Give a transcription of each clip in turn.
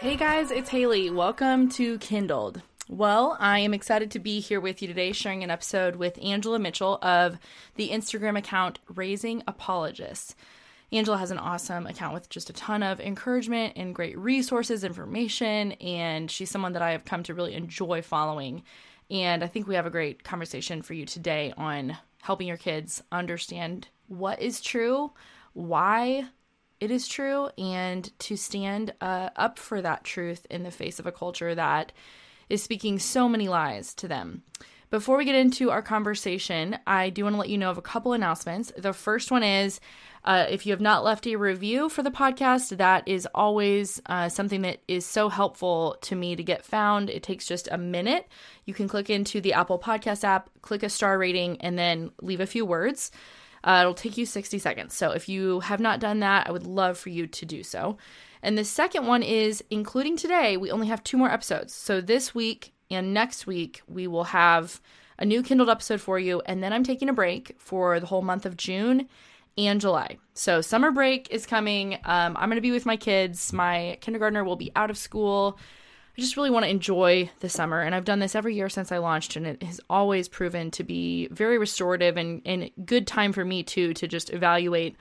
Hey guys, it's Haley. Welcome to Kindled. Well, I am excited to be here with you today, sharing an episode with Angela Mitchell of the Instagram account Raising Apologists. Angela has an awesome account with just a ton of encouragement and great resources, information, and she's someone that I have come to really enjoy following. And I think we have a great conversation for you today on helping your kids understand what is true, why it is true and to stand uh, up for that truth in the face of a culture that is speaking so many lies to them. Before we get into our conversation, I do want to let you know of a couple announcements. The first one is uh, if you have not left a review for the podcast, that is always uh, something that is so helpful to me to get found. It takes just a minute. You can click into the Apple Podcast app, click a star rating, and then leave a few words. Uh, it'll take you 60 seconds. So if you have not done that, I would love for you to do so. And the second one is including today, we only have two more episodes. So this week and next week, we will have a new Kindled episode for you. And then I'm taking a break for the whole month of June and July. So summer break is coming. Um, I'm going to be with my kids. My kindergartner will be out of school. I just really want to enjoy the summer. And I've done this every year since I launched, and it has always proven to be very restorative and, and good time for me too to just evaluate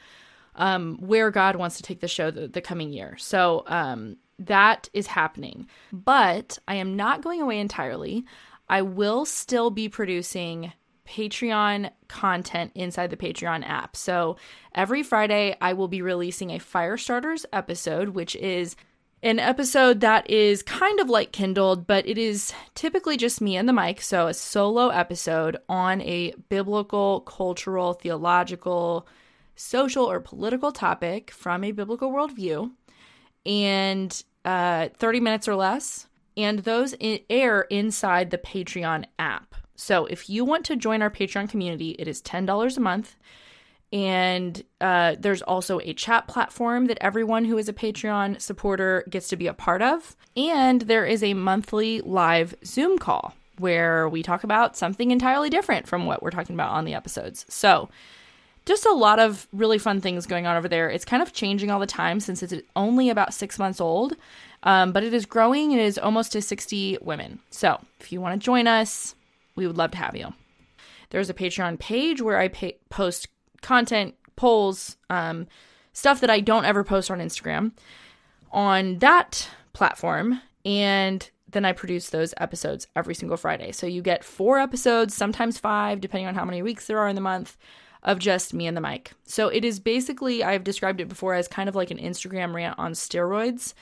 um, where God wants to take the show the, the coming year. So um, that is happening. But I am not going away entirely. I will still be producing Patreon content inside the Patreon app. So every Friday, I will be releasing a Firestarters episode, which is an episode that is kind of like Kindled, but it is typically just me and the mic. So, a solo episode on a biblical, cultural, theological, social, or political topic from a biblical worldview, and uh, 30 minutes or less. And those air inside the Patreon app. So, if you want to join our Patreon community, it is $10 a month. And uh, there's also a chat platform that everyone who is a Patreon supporter gets to be a part of. And there is a monthly live Zoom call where we talk about something entirely different from what we're talking about on the episodes. So, just a lot of really fun things going on over there. It's kind of changing all the time since it's only about six months old, um, but it is growing. It is almost to 60 women. So, if you want to join us, we would love to have you. There's a Patreon page where I pay- post content, polls, um, stuff that I don't ever post on Instagram on that platform. And then I produce those episodes every single Friday. So you get four episodes, sometimes five, depending on how many weeks there are in the month, of just me and the mic. So it is basically, I've described it before as kind of like an Instagram rant on steroids.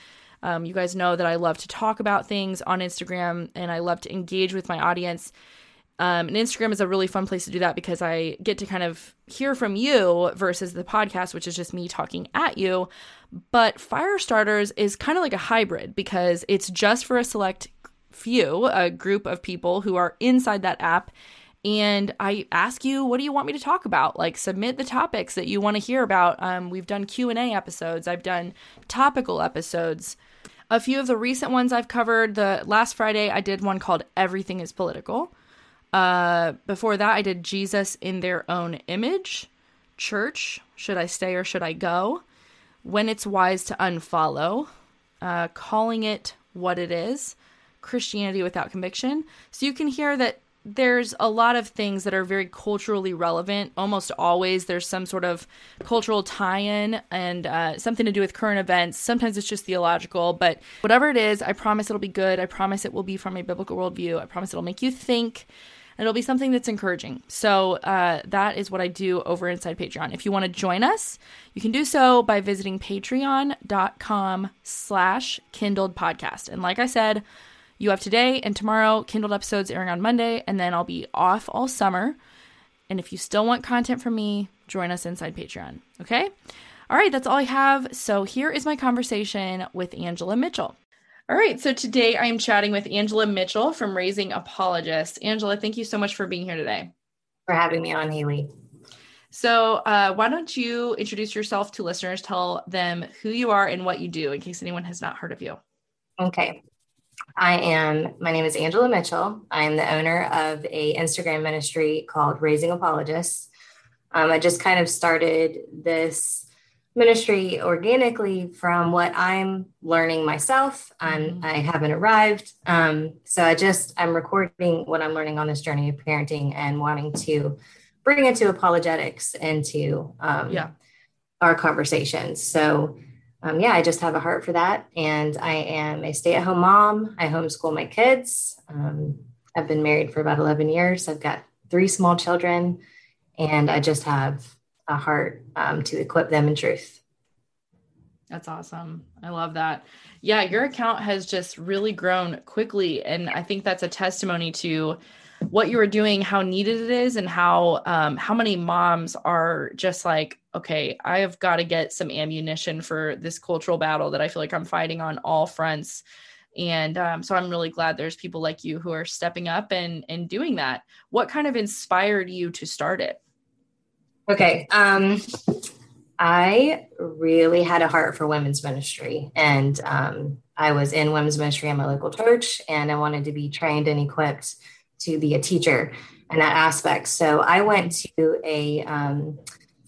Um, you guys know that I love to talk about things on Instagram and I love to engage with my audience um, and Instagram is a really fun place to do that because I get to kind of hear from you versus the podcast, which is just me talking at you. But Firestarters is kind of like a hybrid because it's just for a select few, a group of people who are inside that app. And I ask you, what do you want me to talk about? Like, submit the topics that you want to hear about. Um, we've done Q and A episodes. I've done topical episodes. A few of the recent ones I've covered. The last Friday I did one called "Everything Is Political." Uh, before that, I did Jesus in their own image. Church, should I stay or should I go? When it's wise to unfollow. Uh, calling it what it is. Christianity without conviction. So you can hear that there's a lot of things that are very culturally relevant. Almost always, there's some sort of cultural tie in and uh, something to do with current events. Sometimes it's just theological, but whatever it is, I promise it'll be good. I promise it will be from a biblical worldview. I promise it'll make you think it'll be something that's encouraging. So uh, that is what I do over inside Patreon. If you want to join us, you can do so by visiting patreon.com slash kindled podcast. And like I said, you have today and tomorrow Kindled episodes airing on Monday, and then I'll be off all summer. And if you still want content from me, join us inside Patreon. Okay? All right, that's all I have. So here is my conversation with Angela Mitchell. All right, so today I am chatting with Angela Mitchell from Raising Apologists. Angela, thank you so much for being here today. For having me on, Haley. So, uh, why don't you introduce yourself to listeners? Tell them who you are and what you do in case anyone has not heard of you. Okay. I am, my name is Angela Mitchell. I'm the owner of a Instagram ministry called Raising Apologists. Um, I just kind of started this ministry organically from what I'm learning myself. I'm, mm-hmm. I haven't arrived. Um, so I just, I'm recording what I'm learning on this journey of parenting and wanting to bring it to apologetics into um, yeah. our conversations. So um, yeah, I just have a heart for that. And I am a stay at home mom. I homeschool my kids. Um, I've been married for about 11 years. I've got three small children, and I just have a heart um, to equip them in truth. That's awesome. I love that. Yeah, your account has just really grown quickly. And I think that's a testimony to what you are doing, how needed it is, and how um, how many moms are just like, okay, I have got to get some ammunition for this cultural battle that I feel like I'm fighting on all fronts. And um, so I'm really glad there's people like you who are stepping up and and doing that. What kind of inspired you to start it? Okay. Um, I really had a heart for women's ministry, and um, I was in women's ministry at my local church, and I wanted to be trained and equipped to be a teacher in that aspect. So I went to a um,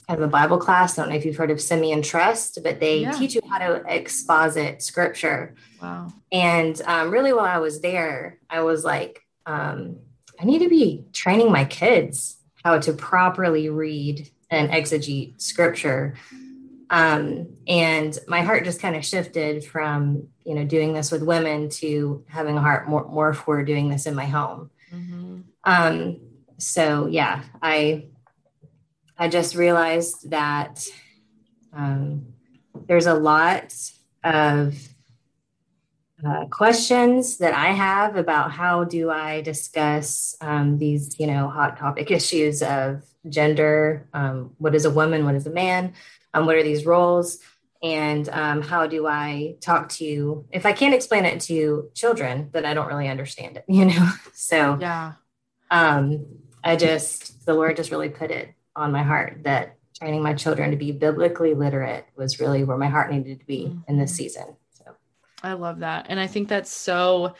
kind of a Bible class. I don't know if you've heard of Simeon Trust, but they yeah. teach you how to exposit scripture. Wow. And um, really, while I was there, I was like, um, I need to be training my kids how to properly read and exegete scripture. Um, and my heart just kind of shifted from, you know, doing this with women to having a heart more, more for doing this in my home. Mm-hmm. Um, so yeah, I I just realized that um, there's a lot of uh, questions that I have about how do I discuss um, these, you know, hot topic issues of gender. Um, what is a woman? What is a man? Um, what are these roles? And um, how do I talk to, if I can't explain it to children, then I don't really understand it, you know? so, yeah. Um, I just, the Lord just really put it on my heart that training my children to be biblically literate was really where my heart needed to be mm-hmm. in this mm-hmm. season. I love that. And I think that's so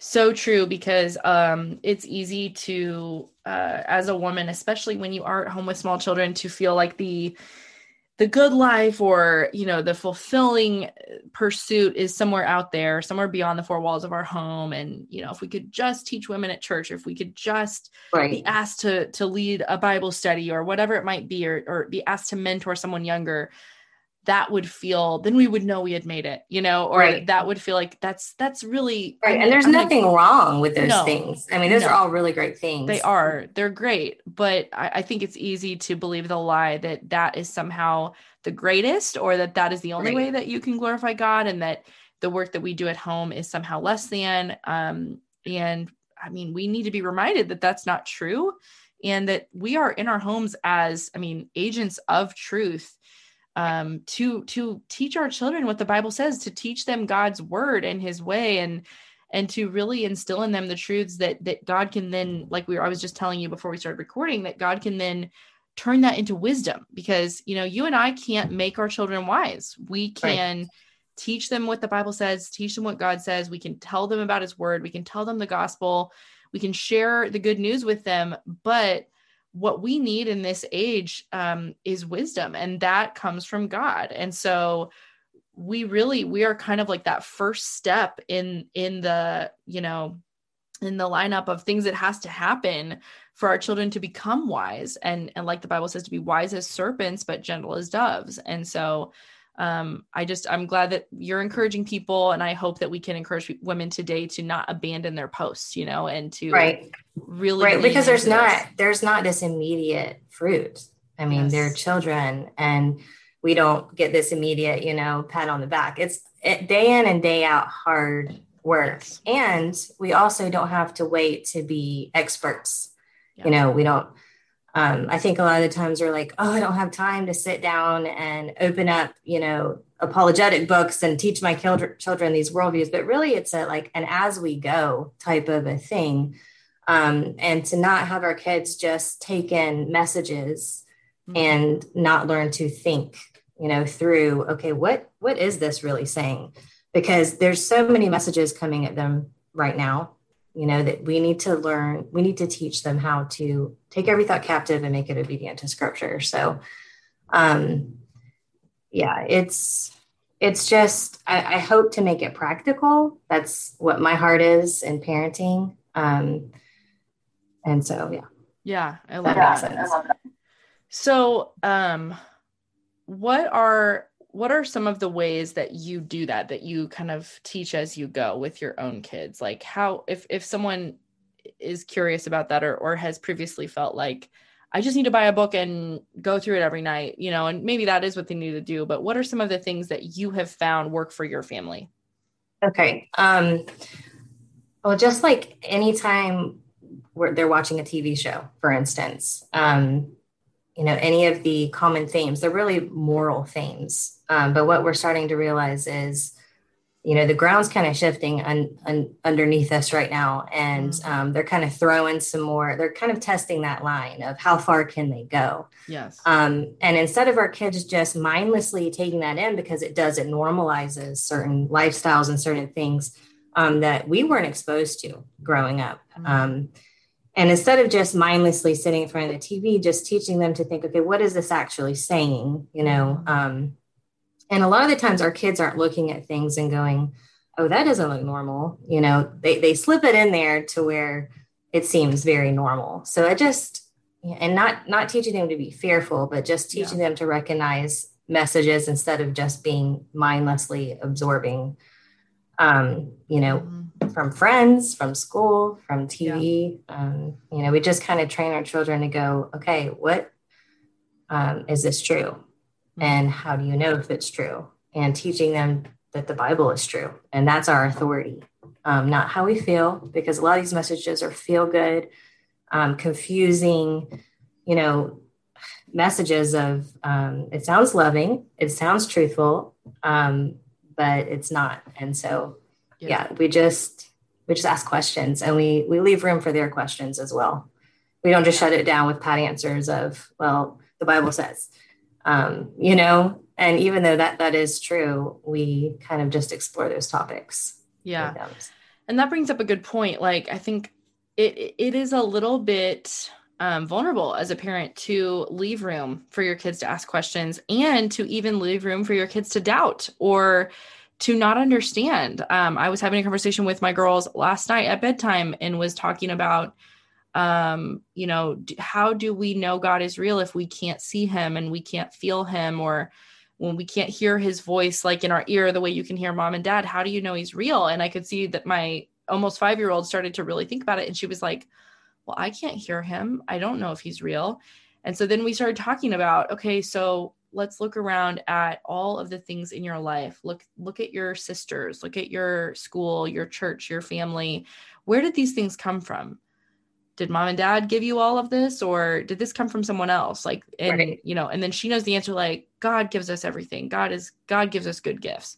so true because um it's easy to uh as a woman especially when you are at home with small children to feel like the the good life or you know the fulfilling pursuit is somewhere out there somewhere beyond the four walls of our home and you know if we could just teach women at church or if we could just right. be asked to to lead a bible study or whatever it might be or, or be asked to mentor someone younger that would feel then we would know we had made it you know or right. that would feel like that's that's really right and there's I'm nothing like, wrong with those no, things. I mean those no, are all really great things. They are. They're great but I, I, think it's easy to believe the lie that that is somehow the greatest or that that is the only right. way that you can glorify god and that the work that we do at home is somehow less than um and i mean we need to be reminded that that's not true and that we are in our homes as i mean agents of truth um, to to teach our children what the Bible says, to teach them God's word and His way, and and to really instill in them the truths that that God can then, like we were, I was just telling you before we started recording, that God can then turn that into wisdom because you know you and I can't make our children wise. We can. Right. Teach them what the Bible says, teach them what God says. We can tell them about His word. We can tell them the gospel. We can share the good news with them. But what we need in this age um, is wisdom and that comes from god. And so we really we are kind of like that first step in in the you know in the lineup of things that has to happen for our children to become wise. And and like the bible says to be wise as serpents but gentle as doves. And so um, I just I'm glad that you're encouraging people, and I hope that we can encourage women today to not abandon their posts, you know, and to right really right because there's not there's not this immediate fruit. I mean, yes. they're children, and we don't get this immediate, you know, pat on the back. It's it, day in and day out hard work. Yes. And we also don't have to wait to be experts. Yeah. You know, we don't um, I think a lot of the times we're like, oh, I don't have time to sit down and open up, you know, apologetic books and teach my children these worldviews. But really, it's a like an as we go type of a thing. Um, and to not have our kids just take in messages mm-hmm. and not learn to think, you know, through, okay, what what is this really saying? Because there's so many messages coming at them right now you know that we need to learn we need to teach them how to take every thought captive and make it obedient to scripture so um yeah it's it's just I, I hope to make it practical that's what my heart is in parenting um and so yeah yeah i love that, that. I love that. so um what are what are some of the ways that you do that that you kind of teach as you go with your own kids like how if if someone is curious about that or or has previously felt like I just need to buy a book and go through it every night, you know, and maybe that is what they need to do. But what are some of the things that you have found work for your family? Okay. Um, well, just like anytime they're watching a TV show, for instance, um, you know, any of the common themes, they're really moral themes. Um, but what we're starting to realize is, you know, the ground's kind of shifting un, un, underneath us right now, and mm-hmm. um, they're kind of throwing some more. They're kind of testing that line of how far can they go. Yes. Um, and instead of our kids just mindlessly taking that in because it does, it normalizes certain lifestyles and certain things um, that we weren't exposed to growing up. Mm-hmm. And instead of just mindlessly sitting in front of the TV, just teaching them to think, okay, what is this actually saying? You know, mm-hmm. um, and a lot of the times our kids aren't looking at things and going, oh, that doesn't look normal. You know, they, they slip it in there to where it seems very normal. So I just, and not, not teaching them to be fearful, but just teaching yeah. them to recognize messages instead of just being mindlessly absorbing, um, you know, mm-hmm. From friends, from school, from TV. Yeah. Um, you know, we just kind of train our children to go, okay, what um, is this true? and how do you know if it's true and teaching them that the bible is true and that's our authority um, not how we feel because a lot of these messages are feel good um, confusing you know messages of um, it sounds loving it sounds truthful um, but it's not and so yeah. yeah we just we just ask questions and we we leave room for their questions as well. We don't just shut it down with pat answers of well the bible says um, you know? And even though that that is true we kind of just explore those topics. Yeah. And that brings up a good point. Like i think it it is a little bit um, vulnerable as a parent to leave room for your kids to ask questions and to even leave room for your kids to doubt or to not understand. Um, I was having a conversation with my girls last night at bedtime and was talking about um you know how do we know god is real if we can't see him and we can't feel him or when we can't hear his voice like in our ear the way you can hear mom and dad? How do you know he's real? And i could see that my almost 5 year old started to really think about it and she was like well i can't hear him. I don't know if he's real. And so then we started talking about okay so let's look around at all of the things in your life. Look look at your sisters look at your school your church your family. Where did these things come from? Did mom and dad give you all of this or did this come from someone else? Like and right. you know and then she knows the answer like god gives us everything. God is god gives us good gifts.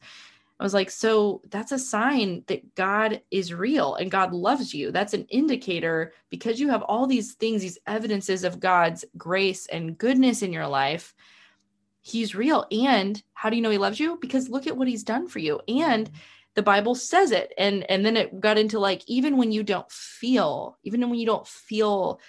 I was like so that's a sign that god is real and god loves you. That's an indicator because you have all these things these evidences of god's grace and goodness in your life he's real. And how do you know he loves you? Because look at what he's done for you. And the bible says it. And and then it got into like even when you don't feel even when you don't feel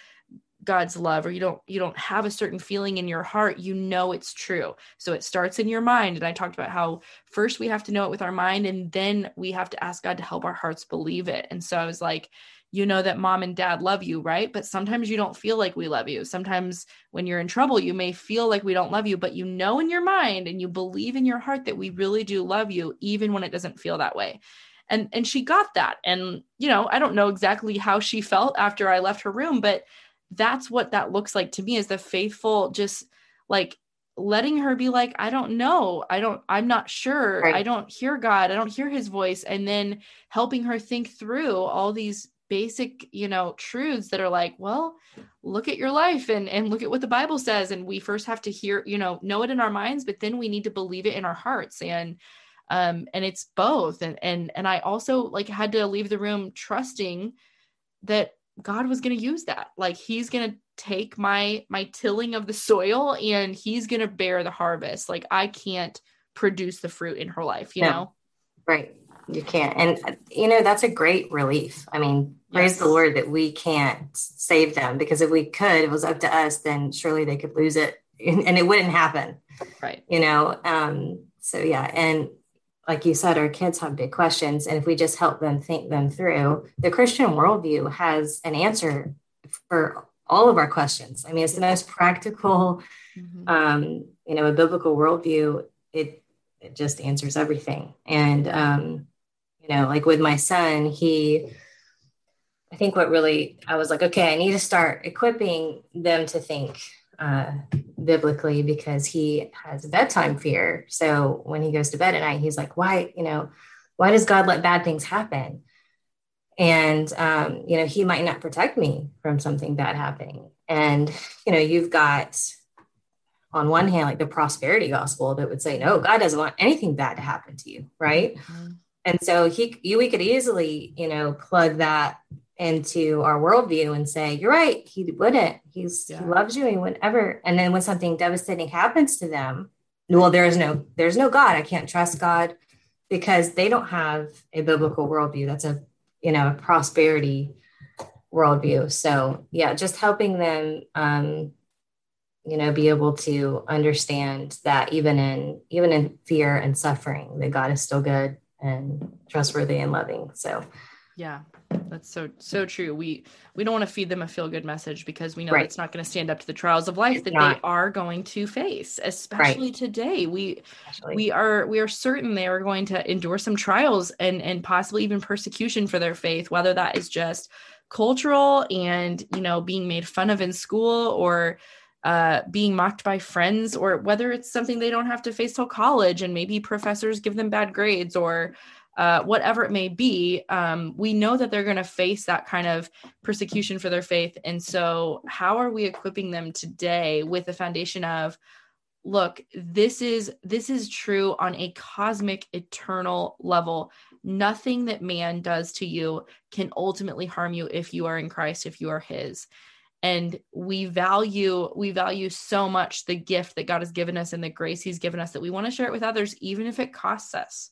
god's love or you don't you don't have a certain feeling in your heart you know it's true. So it starts in your mind. And i talked about how first we have to know it with our mind and then we have to ask god to help our hearts believe it. And so i was like you know that mom and dad love you, right? But sometimes you don't feel like we love you. Sometimes when you're in trouble, you may feel like we don't love you, but you know in your mind and you believe in your heart that we really do love you, even when it doesn't feel that way. And and she got that. And you know, I don't know exactly how she felt after I left her room, but that's what that looks like to me is the faithful, just like letting her be like i don't know i don't i'm not sure right. i don't hear god i don't hear his voice and then helping her think through all these basic you know truths that are like well look at your life and and look at what the bible says. And we first have to hear you know know it in our minds but then we need to believe it in our hearts. And um and it's both. And and and i also like had to leave the room trusting that god was going to use that. Like he's going to take my my tilling of the soil and he's going to bear the harvest. Like i can't produce the fruit in her life you no. know? Right. You can't. And you know that's a great relief. I mean praise yes. the lord that we can't save them because if we could it was up to us then surely they could lose it and, and it wouldn't happen right you know um so yeah and like you said, our kids have big questions. And if we just help them think them through, the Christian worldview has an answer for all of our questions. I mean, it's the most practical, mm-hmm. um, you know, a biblical worldview. It it just answers everything. And um, you know, like with my son, he, I think what really I was like, okay, I need to start equipping them to think uh, biblically because he has a bedtime fear. So when he goes to bed at night, he's like, why, you know, why does God let bad things happen? and um, you know he might not protect me from something bad happening and you know you've got on one hand like the prosperity gospel that would say no god doesn't want anything bad to happen to you right mm-hmm. and so he you we could easily you know plug that into our worldview and say you're right he wouldn't he's yeah. he loves you he would ever and then when something devastating happens to them well there's no there's no god i can't trust god because they don't have a biblical worldview that's a you know, a prosperity worldview. So yeah, just helping them, um, you know, be able to understand that even in even in fear and suffering, that God is still good and trustworthy and loving. So yeah, that's so so true. We we don't want to feed them a feel good message because we know right. it's not going to stand up to the trials of life it's that not. they are going to face, especially right. today. We especially. we are we are certain they are going to endure some trials and and possibly even persecution for their faith, whether that is just cultural and you know being made fun of in school or uh, being mocked by friends or whether it's something they don't have to face till college and maybe professors give them bad grades or uh, whatever it may be, um, we know that they're going to face that kind of persecution for their faith. And so, how are we equipping them today with the foundation of, look, this is this is true on a cosmic, eternal level. Nothing that man does to you can ultimately harm you if you are in Christ, if you are His and we value we value so much the gift that god has given us and the grace he's given us that we want to share it with others even if it costs us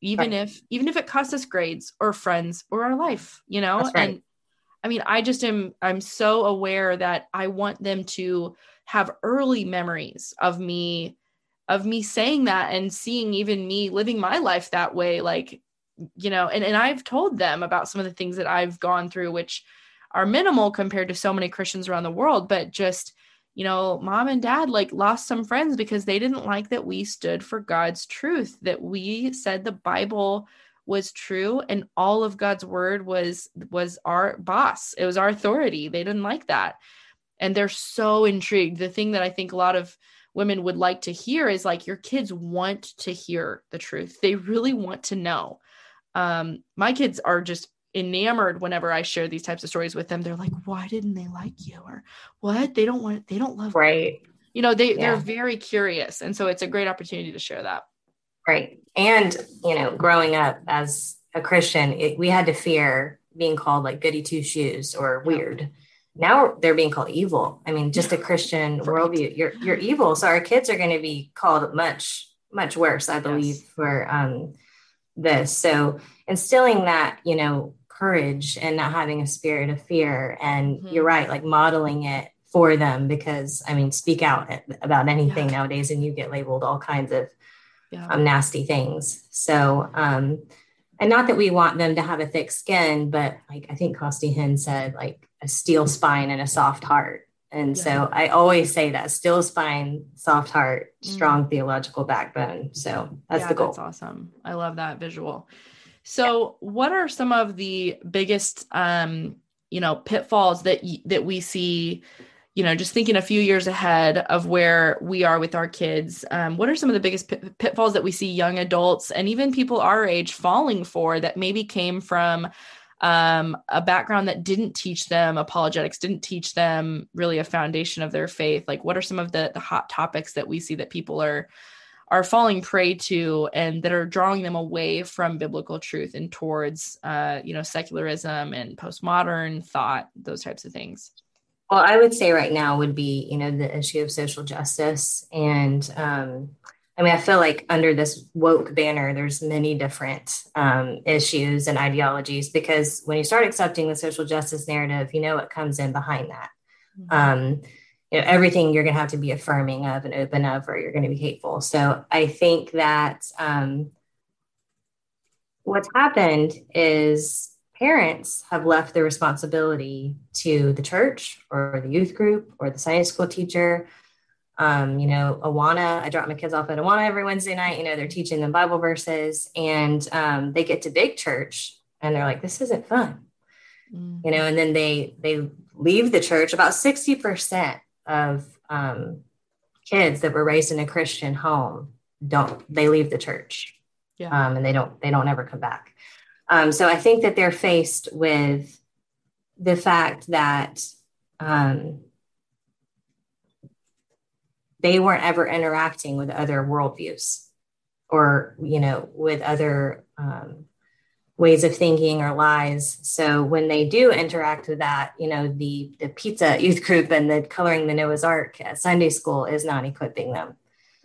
even right. if even if it costs us grades or friends or our life you know right. and i mean i just am i'm so aware that i want them to have early memories of me of me saying that and seeing even me living my life that way like you know and, and i've told them about some of the things that i've gone through which are minimal compared to so many christians around the world but just you know, mom and dad like lost some friends because they didn't like that we stood for God's truth, that we said the Bible was true and all of God's word was was our boss. It was our authority. They didn't like that. And they're so intrigued. The thing that I think a lot of women would like to hear is like your kids want to hear the truth. They really want to know. Um, my kids are just enamored whenever I share these types of stories with them. They're like, why didn't they like you? Or what? They don't want, they don't love Right. Me. You know, they, yeah. they're very curious. And so it's a great opportunity to share that. Right. And, you know, growing up as a Christian, it, we had to fear being called like goody two shoes or weird. Now they're being called evil. I mean, just a Christian right. worldview, you're, you're evil. So our kids are going to be called much, much worse, I believe, yes. for um, this. So instilling that, you know, courage and not having a spirit of fear. And mm-hmm. you're right, like modeling it for them because I mean, speak out about anything yeah. nowadays and you get labeled all kinds of yeah. um, nasty things. So, um, and not that we want them to have a thick skin, but like I think Costi Hinn said, like a steel spine and a soft heart. And yeah. so I always say that steel spine, soft heart, mm. strong mm. theological backbone. So that's the goal. That's awesome. I love that visual. So, what are some of the biggest, um, you know, pitfalls that y- that we see, you know, just thinking a few years ahead of where we are with our kids, um, what are some of the biggest pit- pitfalls that we see young adults and even people our age falling for that maybe came from um, a background that didn't teach them apologetics, didn't teach them really a foundation of their faith? Like, what are some of the the hot topics that we see that people are are falling prey to and that are drawing them away from biblical truth and towards uh, you know secularism and postmodern thought, those types of things? Well, I would say right now would be, you know, the issue of social justice. And um, I mean, I feel like under this woke banner, there's many different um, issues and ideologies because when you start accepting the social justice narrative, you know what comes in behind that. Mm-hmm. Um, you know, everything you're going to have to be affirming of and open of, or you're going to be hateful. So I think that um, what's happened is parents have left the responsibility to the church or the youth group or the Sunday school teacher. Um, you know, Awana, I drop my kids off at Awana every Wednesday night. You know, they're teaching them Bible verses and um, they get to big church and they're like, this isn't fun. Mm-hmm. You know, and then they they leave the church. About 60% of um, kids that were raised in a Christian home don't they leave the church. Yeah. Um, and they don't they don't ever come back. Um, so I think that they're faced with the fact that um, they weren't ever interacting with other worldviews or, you know, with other um, ways of thinking or lies. So when they do interact with that, you know, the the pizza youth group and the coloring the Noah's Ark at Sunday school is not equipping them.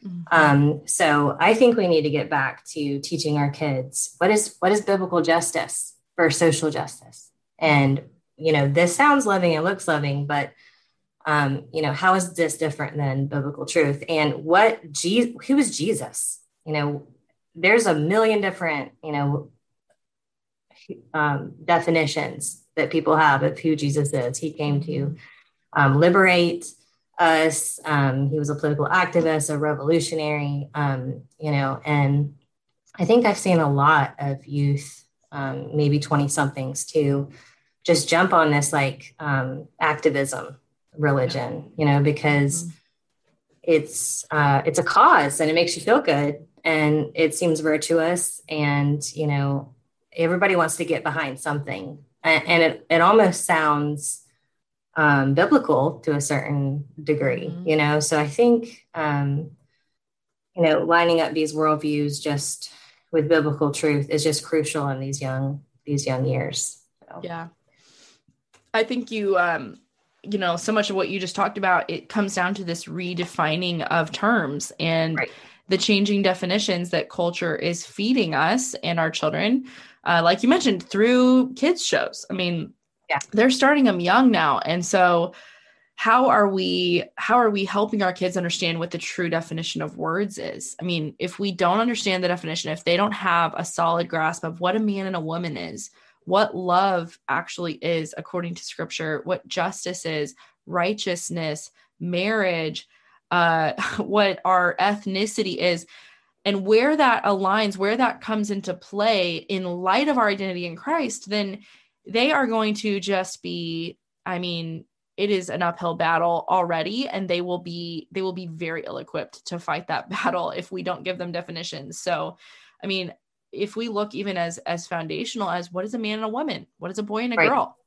Mm-hmm. Um, so I think we need to get back to teaching our kids what is what is biblical justice for social justice. And you know, this sounds loving and looks loving, but um, you know, how is this different than biblical truth? And what Jesus, who is Jesus? You know, there's a million different, you know, um, definitions that people have of who Jesus is. He came to um, liberate, us. Um, he was a political activist, a revolutionary, um, you know, and I think I've seen a lot of youth, um, maybe 20 somethings, to just jump on this like um, activism religion, you know, because mm-hmm. it's uh, it's a cause and it makes you feel good and it seems virtuous and you know everybody wants to get behind something and, it, it almost sounds um, biblical to a certain degree, mm-hmm. you know. So I think, um, you know, lining up these worldviews just with biblical truth is just crucial in these young these young years. So. Yeah, I think you, um, you know, so much of what you just talked about it comes down to this redefining of terms and. Right. The changing definitions that culture is feeding us and our children, uh, like you mentioned, through kids' shows. I mean, yeah. they're starting them young now. And so how are we how are we helping our kids understand what the true definition of words is? I mean if we don't understand the definition if they don't have a solid grasp of what a man and a woman is what love actually is according to scripture what justice is righteousness marriage uh what our ethnicity is and where that aligns where that comes into play in light of our identity in christ then they are going to just be, I mean, it is an uphill battle already and they will be they will be very ill equipped to fight that battle if we don't give them definitions. So i mean if we look even as as foundational as what is a man and a woman? What is a boy and a right. girl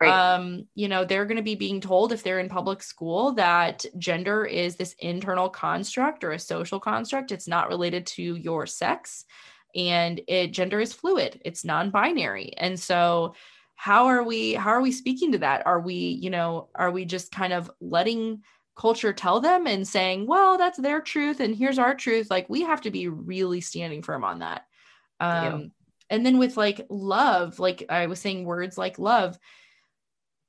right. um you know they're going to be being told if they're in public school that gender is this internal construct or a social construct. It's not related to your sex and it gender is fluid. It's non-binary. And so how are we how are we speaking to that? Are we you know are we just kind of letting culture tell them and saying well that's their truth and here's our truth like we have to be really standing firm on that. Um yeah. and then with like love like i was saying words like love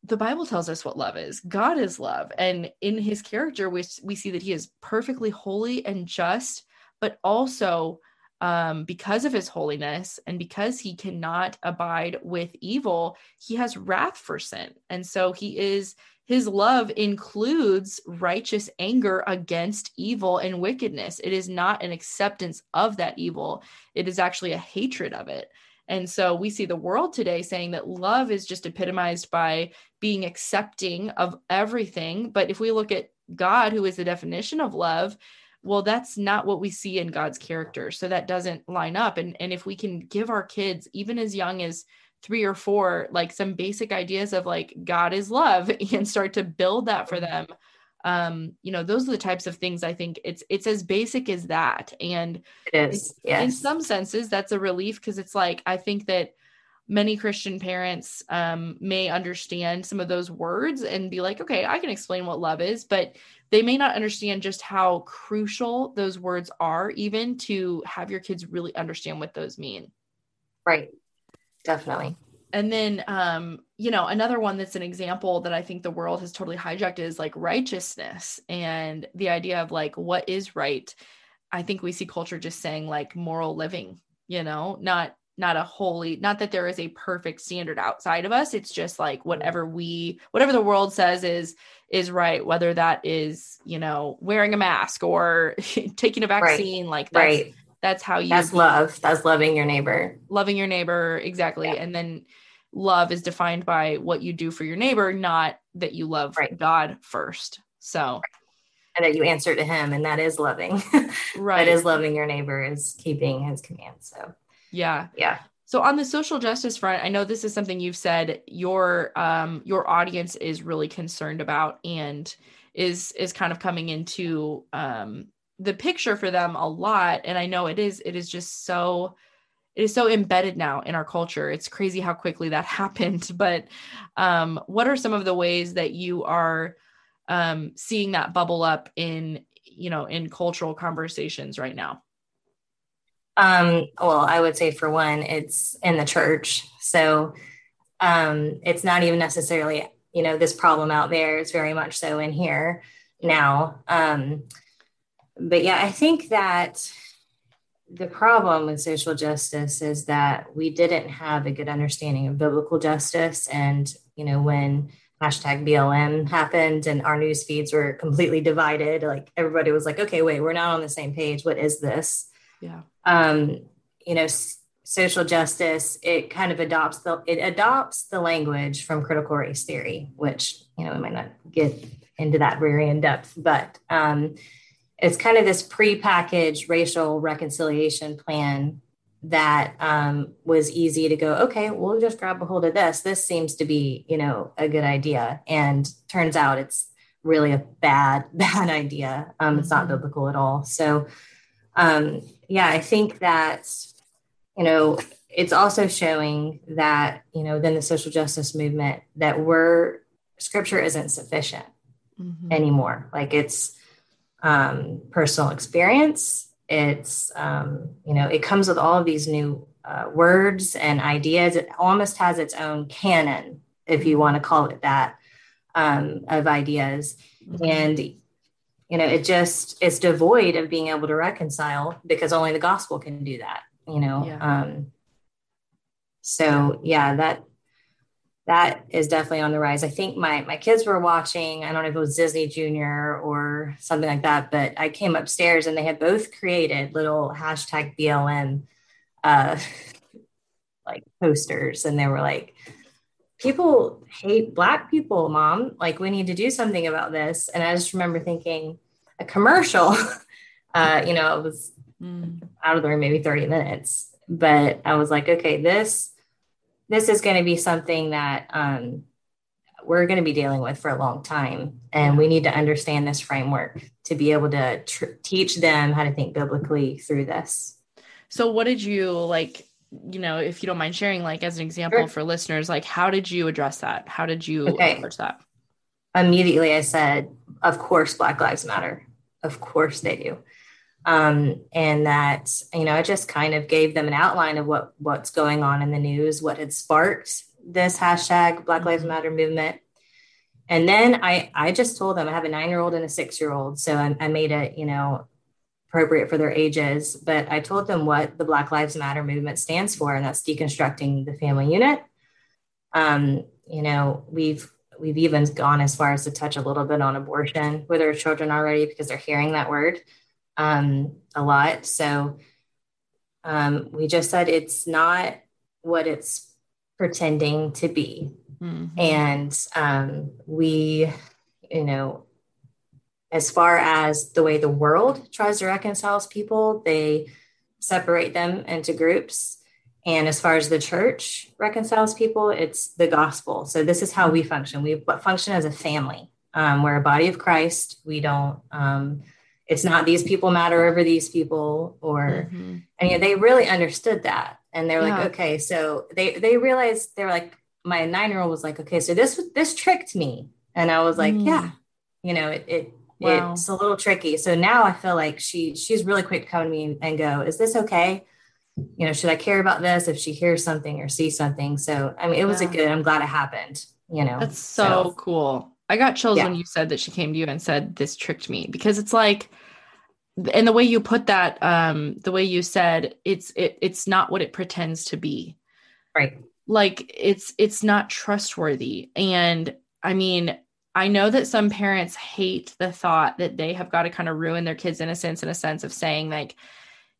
the bible tells us what love is god is love and in his character we, we see that he is perfectly holy and just but also um, because of his holiness and because he cannot abide with evil, he has wrath for sin. And so he is, his love includes righteous anger against evil and wickedness. It is not an acceptance of that evil, it is actually a hatred of it. And so we see the world today saying that love is just epitomized by being accepting of everything. But if we look at God, who is the definition of love, well, that's not what we see in God's character. So that doesn't line up. And, and if we can give our kids, even as young as three or four, like some basic ideas of like God is love and start to build that for mm-hmm. them, um you know those are the types of things i think it's it's as basic as that. And it is yes. in some senses that's a relief because it's like i think that many christian parents um, may understand some of those words and be like okay i can explain what love is but they may not understand just how crucial those words are even to have your kids really understand what those mean. Right. Definitely and then um you know another one that's an example that i think the world has totally hijacked is like righteousness and the idea of like what is right i think we see culture just saying like moral living you know not not a holy not that there is a perfect standard outside of us it's just like whatever we whatever the world says is is right whether that is you know wearing a mask or taking a vaccine right. like that's right. That's how you that's love that's loving your neighbor loving your neighbor exactly yeah. and then love is defined by what you do for your neighbor, not that you love right. God first. So, and that you answer to Him, and that is loving. right. that is loving your neighbor, is keeping His commands. So, yeah, yeah. So on the social justice front, I know this is something you've said your um your audience is really concerned about and is is kind of coming into um the picture for them a lot and I know it is it is just so it is so embedded now in our culture. It's crazy how quickly that happened. But um, what are some of the ways that you are um, seeing that bubble up in, you know, in cultural conversations right now? Um, well, I would say for one, it's in the church. So um, it's not even necessarily, you know, this problem out there. It's very much so in here now. Um, but yeah, I think that the problem with social justice is that we didn't have a good understanding of biblical justice. And, you know, when hashtag BLM happened and our news feeds were completely divided, like everybody was like, okay, wait, we're not on the same page. What is this? Yeah. Um, you know, s- social justice, it kind of adopts the, it adopts the language from critical race theory, which, you know, we might not get into that very in depth, but, um, it's kind of this pre-packaged racial reconciliation plan that um, was easy to go okay we'll just grab a hold of this. This seems to be you know a good idea. And turns out it's really a bad bad idea. Um, it's not mm-hmm. biblical at all. So um, yeah i think that you know it's also showing that you know then the social justice movement that we're scripture isn't sufficient mm-hmm. anymore. Like it's um, personal experience. It's, um, you know, it comes with all of these new uh, words and ideas. It almost has its own canon, if you want to call it that, um, of ideas. Mm-hmm. And, you know, it just it's devoid of being able to reconcile because only the gospel can do that, you know. Yeah. Um, so, yeah, that that is definitely on the rise. I think my my kids were watching, I don't know if it was Disney Junior or something like that, but I came upstairs and they had both created little hashtag BLM uh like posters and they were like people hate black people, mom. Like we need to do something about this. And I just remember thinking a commercial, uh, you know, it was mm. out of there maybe 30 minutes. But I was like, okay, this this is going to be something that um, we're going to be dealing with for a long time. And we need to understand this framework to be able to tr- teach them how to think biblically through this. So, what did you like? You know, if you don't mind sharing, like as an example sure. for listeners, like how did you address that? How did you okay. approach that? Immediately, I said, "Of course, Black Lives Matter. Of course, they do." Um, and that you know I just kind of gave them an outline of what what's going on in the news, what had sparked this hashtag Black Lives mm-hmm. Matter movement, and then I I just told them I have a nine year old and a six year old, so I, I made it you know appropriate for their ages, but I told them what the Black Lives Matter movement stands for, and that's deconstructing the family unit. Um, you know we've we've even gone as far as to touch a little bit on abortion with our children already because they're hearing that word um, a lot. So um, we just said it's not what it's pretending to be. Mhm. And um, we, you know, as far as the way the world tries to reconcile people, they separate them into groups. And as far as the church reconciles people, it's the gospel. So this is how we function. We function as a family. Um, we're a body of Christ. We don't. Um, it's not these people matter over these people, or Mhm. and yeah, they really understood that, and they're Yeah. like, okay, so they they realized they're like, my nine year old was like, okay, so this this tricked me, and I was like, Mm. yeah, you know, it it Wow. it's a little tricky. So now I feel like she she's really quick to come to me and go, is this okay? You know, should I care about this if she hears something or sees something? So I mean, it was a good. I'm glad it happened. You know, That's so, cool. I got chills Yeah. when you said that she came to you and said this tricked me because it's like and the way you put that um the way you said it's it it's not what it pretends to be. right. Like it's it's not trustworthy and I mean I know that some parents hate the thought that they have got to kind of ruin their kids' innocence in a sense of saying like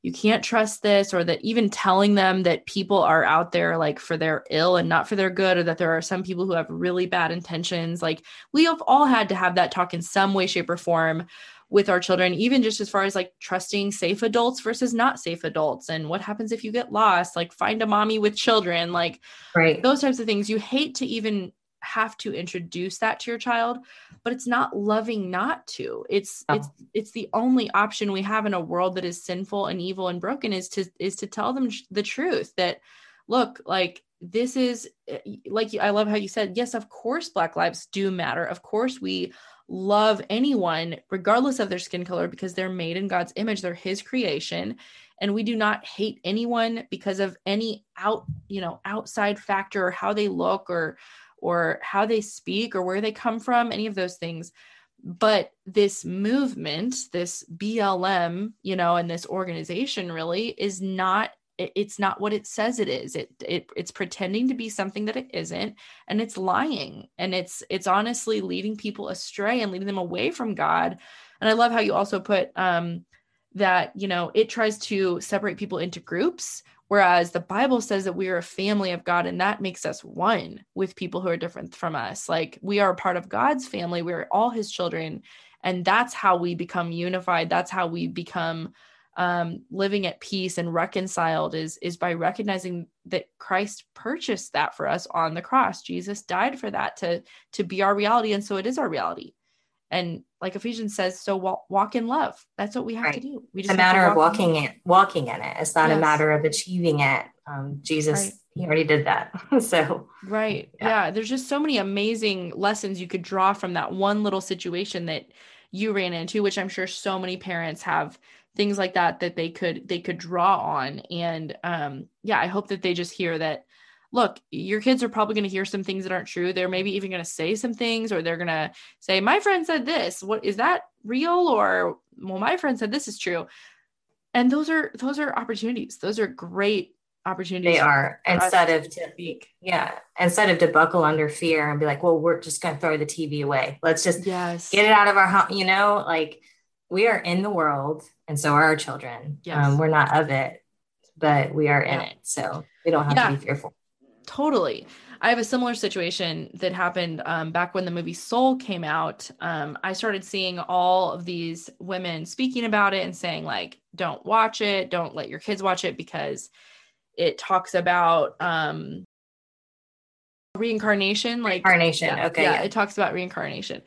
you can't trust this or that even telling them that people are out there like for their ill and not for their good or that there are some people who have really bad intentions like we have all had to have that talk in some way shape or form with our children even just as far as like trusting safe adults versus not safe adults and what happens if you get lost like find a mommy with children like Right. those types of things you hate to even have to introduce that to your child but it's not loving not to it's No. it's it's the only option we have in a world that is sinful and evil and broken is to is to tell them sh- the truth that look like this is eh, like i love how you said yes of course black lives do matter of course we love anyone regardless of their skin color because they're made in god's image they're his creation. And we do not hate anyone because of any out you know outside factor or how they look or or how they speak or where they come from any of those things. But this movement this blm you know and this organization really is not it- it's not what it says it is. It, it it's pretending to be something that it isn't and it's lying and it's it's honestly leading people astray and leading them away from god. And i love how you also put um that you know it tries to separate people into groups whereas the bible says that we are a family of god and that makes us one with people who are different from us. Like we are a part of god's family. We're all his children and that's how we become unified. That's how we become um, living at peace and reconciled is is by recognizing that Christ purchased that for us on the cross. Jesus died for that to to be our reality, and so it is our reality. And like Ephesians says, so walk, walk in love. That's what we have to do. We It's a matter of walk in walking it, walking in it. It's not Yes. a matter of achieving it. Um, Jesus, Right. he already did that. so Right. Yeah. Yeah. There's just so many amazing lessons you could draw from that one little situation that you ran into, which I'm sure so many parents have things like that that they could they could draw on. And um yeah, I hope that they just hear that look, your kids are probably going to hear some things that aren't true. They're maybe even going to say some things or they're going to say, My friend said this. What is that real? Or well, my friend said this is true. And those are those are opportunities. Those are great opportunities. they are instead of to speak. yeah, instead of to buckle under fear and be like, well, we're just going to throw the TV away. Let's just Yes. get it out of our home. You know, like we are in the world, and so are our children. Yes. Um, we're not of it, but we are in Yeah. it, so we don't have Yeah. to be fearful. Totally. I have a similar situation that happened um, back when the movie Soul came out. Um, I started seeing all of these women speaking about it and saying, like, don't watch it, don't let your kids watch it because it talks about um, reincarnation. Like, Reincarnation. yeah, okay, yeah, yeah. it talks about reincarnation.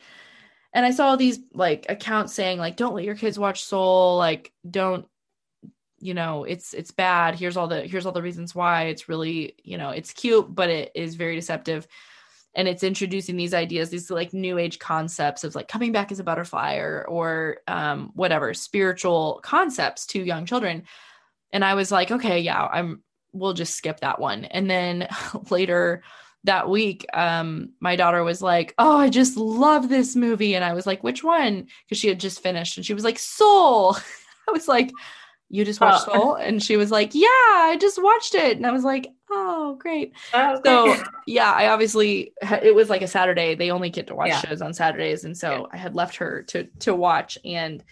And I saw all these like accounts saying, like, don't let your kids watch Soul, like, don't you know it's it's bad. Here's all the here's all the reasons why. It's really you know it's cute but it is very deceptive. And it's introducing these ideas these like new age concepts of like coming back as a butterfly or or um whatever spiritual concepts to young children. And i was like okay yeah i'm we'll just skip that one. And then later that week um my daughter was like oh i just love this movie and i was like which one because she had just finished and she was like soul i was like you just watched Oh. Soul? And she was like, yeah, I just watched it. And I was like, oh, great. Oh, So yeah, I obviously, it was like a Saturday. They only get to watch Yeah. shows on Saturdays. And so Yeah. I had left her to, to watch. And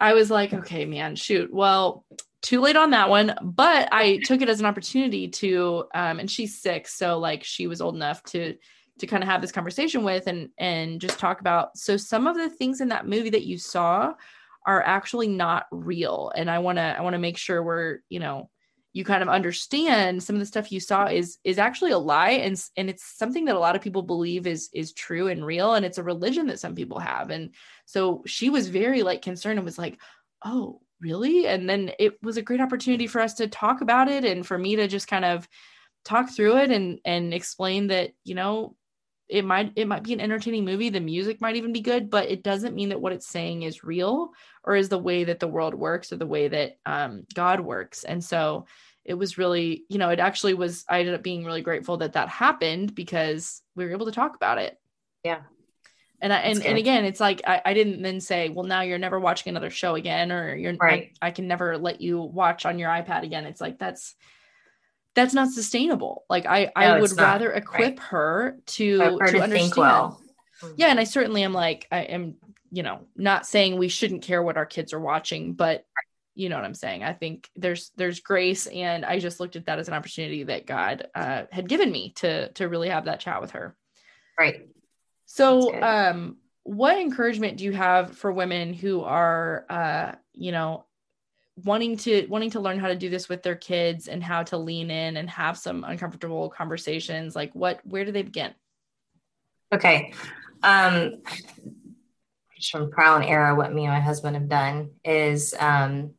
I was like, okay, man, shoot. Well, too late on that one, but I took it as an opportunity to um and she's six, so like she was old enough to to kind of have this conversation with and and just talk about so some of the things in that movie that you saw are actually not real and I want to I want to make sure we're, you know, you kind of understand some of the stuff you saw is is actually a lie and and it's something that a lot of people believe is is true and real and it's a religion that some people have and so she was very like concerned and was like oh really? And then it was a great opportunity for us to talk about it and for me to just kind of talk through it and and explain that you know it might it might be an entertaining movie the music might even be good but it doesn't mean that what it's saying is real or is the way that the world works or the way that um, god works. And so it was really you know it actually was i ended up being really grateful that that happened because we were able to talk about it. Yeah and I, and, and again it's like I, I didn't then say well now you're never watching another show again or you're right. I, I can never let you watch on your ipad again it's like that's that's not sustainable. Like I, no, I would rather equip right. her to her to, to understand. Well. Yeah, and I certainly am like I am, you know, not saying we shouldn't care what our kids are watching, but you know what I'm saying. I think there's there's grace, and I just looked at that as an opportunity that God uh, had given me to to really have that chat with her. Right. So, um, what encouragement do you have for women who are, uh, you know, wanting to wanting to learn how to do this with their kids and how to lean in and have some uncomfortable conversations? Like what where do they begin? Okay. Um just from trial and error what me and my husband have done is um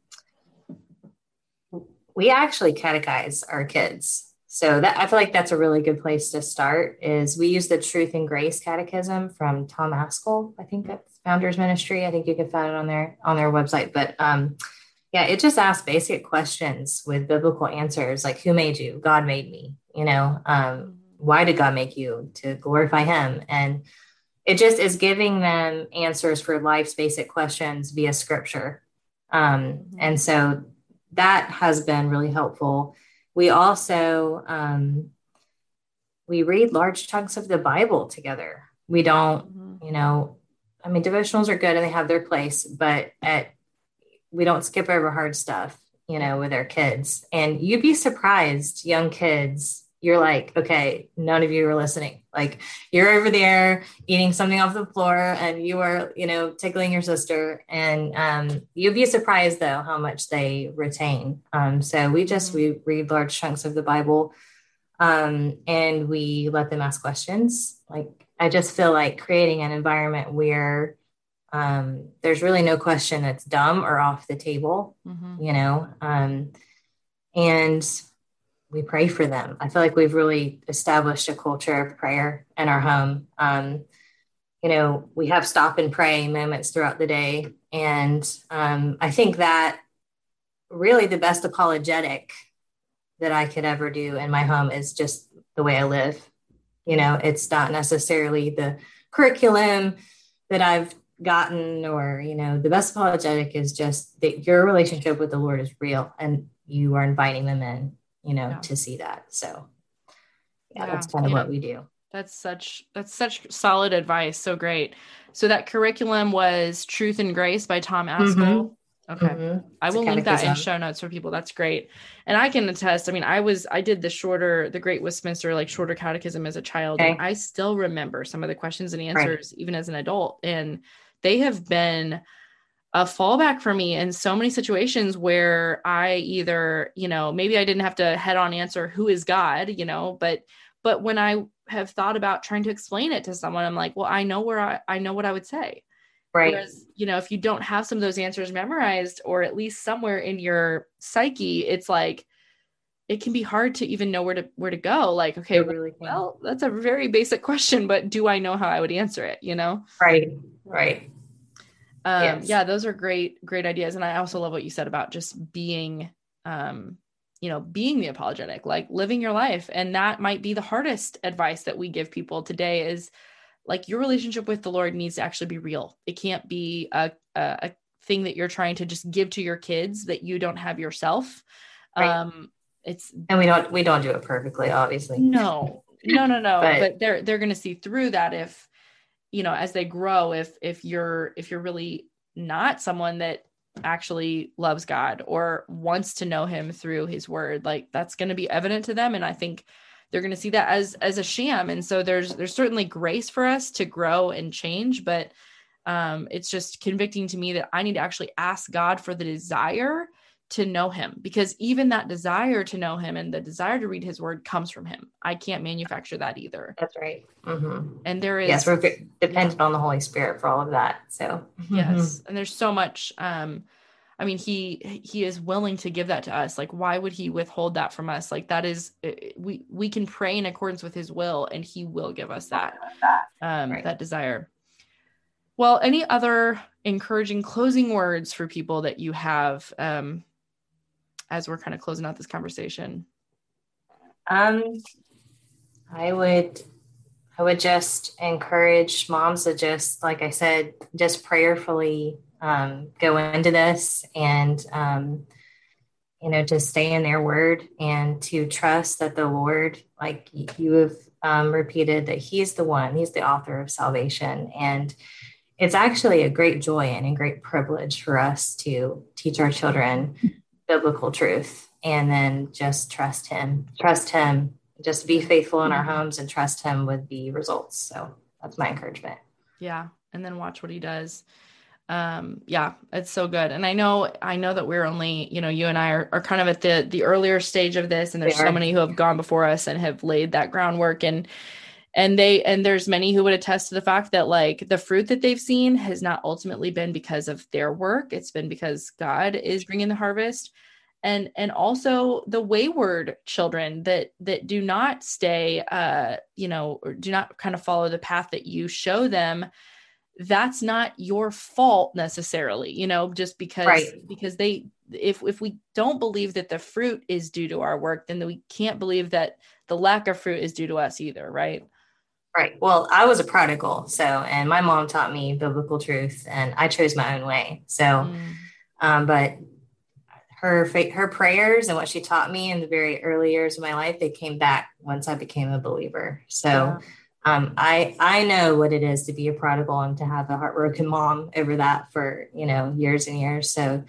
we actually catechize our kids so that i feel like that's a really good place to start is we use the truth and grace catechism from tom ascol i think that's founders ministry i think you can find it on their on their website but um yeah, it just asks basic questions with biblical answers like who made you? God made me. You know, um, why did God make you? To glorify him. And it just is giving them answers for life's basic questions via scripture. Um, and so that has been really helpful. We also um, we read large chunks of the Bible together. We don't, mm-hmm. you know, I mean, devotionals are good and they have their place, but at we don't skip over hard stuff, you know, with our kids. And you'd be surprised, young kids, you're like, okay, none of you are listening. Like you're over there eating something off the floor and you are, you know, tickling your sister. And um, you'd be surprised though how much they retain. Um, so we just mm-hmm. we read large chunks of the Bible um, and we let them ask questions. Like I just feel like creating an environment where um, there's really no question that's dumb or off the table, mm-hmm. you know. Um, and we pray for them. I feel like we've really established a culture of prayer in our home. Um, you know, we have stop and pray moments throughout the day. And um, I think that really the best apologetic that I could ever do in my home is just the way I live. You know, it's not necessarily the curriculum that I've gotten or you know the best apologetic is just that your relationship with the lord is real and you are inviting them in you know yeah. to see that so yeah, yeah. that's kind of yeah. what we do that's such that's such solid advice so great so that curriculum was truth and grace by tom ascol mm-hmm. Okay. Mm-hmm. I will link that in show notes for people. That's great. And I can attest, I mean, I was, I did the shorter, the Great Westminster, like shorter catechism as a child. Okay. And I still remember some of the questions and answers, right. even as an adult. And they have been a fallback for me in so many situations where I either, you know, maybe I didn't have to head on answer who is God, you know, but but when I have thought about trying to explain it to someone, I'm like, well, I know where I, I know what I would say. Right. Whereas, you know, if you don't have some of those answers memorized or at least somewhere in your psyche, it's like it can be hard to even know where to where to go. Like, okay, really well, that's a very basic question, but do I know how I would answer it? You know? Right. Right. Um, yes. yeah, those are great, great ideas. And I also love what you said about just being, um, you know, being the apologetic, like living your life. And that might be the hardest advice that we give people today is like your relationship with the Lord needs to actually be real. It can't be a, a, a thing that you're trying to just give to your kids that you don't have yourself. Right. Um, it's and we don't we don't do it perfectly, obviously. No, no, no, no. but, but they're they're going to see through that if you know as they grow if if you're if you're really not someone that actually loves God or wants to know him through his word like that's going to be evident to them and I think they're going to see that as as a sham. And so there's there's certainly grace for us to grow and change but um it's just convicting to me that I need to actually ask God for the desire to know him because even that desire to know him and the desire to read his word comes from him. I can't manufacture that either. That's right. Mm-hmm. And there is, yes, we're dependent yeah. on the Holy Spirit for all of that. So, yes. And there's so much, um, I mean, he, he is willing to give that to us. Like, why would he withhold that from us? Like that is, we, we can pray in accordance with his will and he will give us that, um, right. that desire. Well, any other encouraging closing words for people that you have, um, as we're kind of closing out this conversation? Um, I would, I would just encourage moms to just, like I said, just prayerfully um, go into this and, um, you know, to stay in their word and to trust that the Lord, like you have um, repeated, that He's the one, He's the author of salvation. And it's actually a great joy and a great privilege for us to teach our children biblical truth and then just trust him trust him just be faithful in our homes and trust him with the results. So that's my encouragement. Yeah. And then watch what he does. Um yeah it's so good. And i know i know that we're only you know you and i are, are kind of at the the earlier stage of this and there's so many who have gone before us and have laid that groundwork and and they and there's many who would attest to the fact that like the fruit that they've seen has not ultimately been because of their work. It's been because god is bringing the harvest. And and also the wayward children that that do not stay uh you know or do not kind of follow the path that you show them that's not your fault necessarily you know just because right. because they if if we don't believe that the fruit is due to our work then we can't believe that the lack of fruit is due to us either right Right. Well, I was a prodigal. So, and my mom taught me biblical truth and I chose my own way. So, mm. um, but her her prayers and what she taught me in the very early years of my life, they came back once I became a believer. So, yeah. um, I I know what it is to be a prodigal and to have a heartbroken mom over that for you know years and years. So,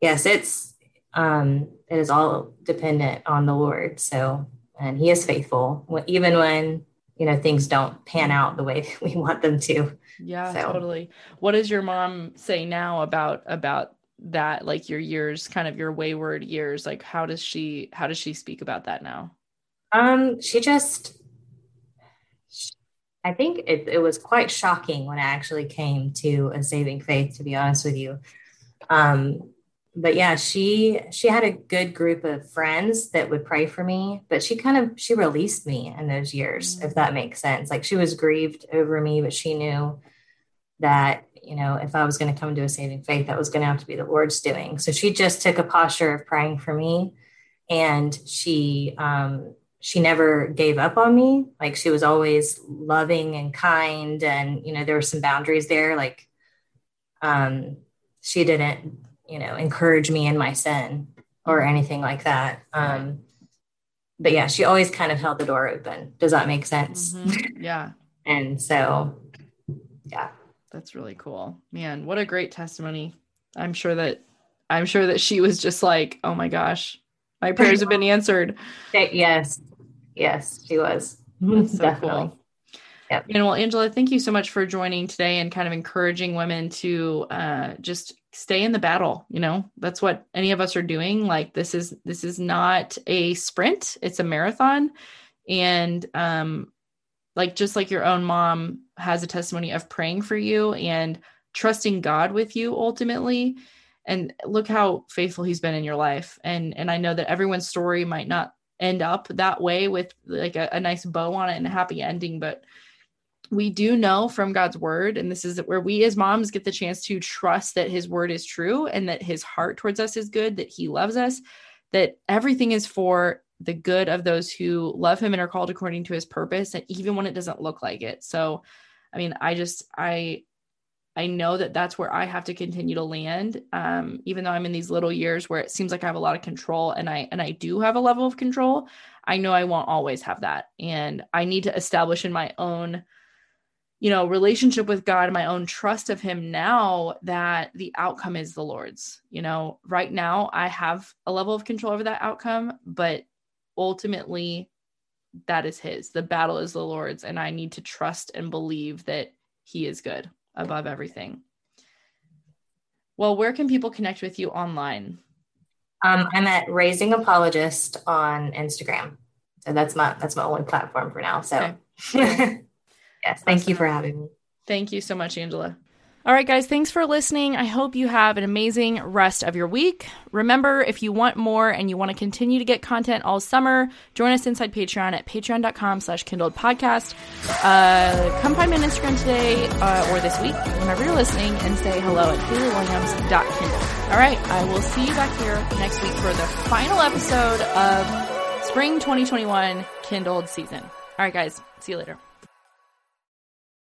yes, it's um, it is all dependent on the Lord. So, and He is faithful even when you know things don't pan out the way we want them to. Yeah so. totally. What does your mom say now about about that like your years kind of your wayward years? Like how does she how does she speak about that now? Um she just i think it, it was quite shocking when i actually came to a saving faith to be honest with you. Um but yeah, she she had a good group of friends that would pray for me, but she kind of she released me in those years, mm-hmm. if that makes sense. Like she was grieved over me, but she knew that you know if I was going to come to a saving faith, that was going to have to be the Lord's doing. So she just took a posture of praying for me, and she um, she never gave up on me. Like she was always loving and kind, and you know there were some boundaries there. Like um, she didn't you know, encourage me in my sin or anything like that. Um, but yeah, she always kind of held the door open. Does that make sense? Mm-hmm. Yeah. and so, yeah. That's really cool. Man, what a great testimony. I'm sure that I'm sure that she was just like, "Oh my gosh, my prayers have been answered." Yes. Yes, she was. That's so Definitely. cool. Yep. And well, Angela, thank you so much for joining today and kind of encouraging women to uh, just stay in the battle. You know, that's what any of us are doing. Like this is this is not a sprint; it's a marathon. And um, like just like your own mom has a testimony of praying for you and trusting God with you ultimately. And look how faithful He's been in your life. And and I know that everyone's story might not end up that way with like a, a nice bow on it and a happy ending, but we do know from God's word, and this is where we as moms get the chance to trust that his word is true and that his heart towards us is good, that he loves us, that everything is for the good of those who love him and are called according to his purpose, and even when it doesn't look like it. So, I mean, I just, I, I know that that's where I have to continue to land, um, even though I'm in these little years where it seems like I have a lot of control, and I and I do have a level of control. I know I won't always have that, and I need to establish in my own you know, relationship with God, my own trust of Him now that the outcome is the Lord's. You know, right now I have a level of control over that outcome, but ultimately that is His. The battle is the Lord's, and I need to trust and believe that He is good above everything. Well, where can people connect with you online? Um, I'm at Raising Apologist on Instagram. So that's my that's my only platform for now. So okay. yes, thank awesome. you for having me. Thank you so much, Angela. All right, guys, thanks for listening. I hope you have an amazing rest of your week. Remember, if you want more and you want to continue to get content all summer, join us inside Patreon at patreon.com slash kindled podcast. Uh, come find me on Instagram today uh, or this week, whenever you're listening, and say hello at HaleyWilliams.kindle. All right, I will see you back here next week for the final episode of Spring 2021 Kindled season. All right, guys, see you later.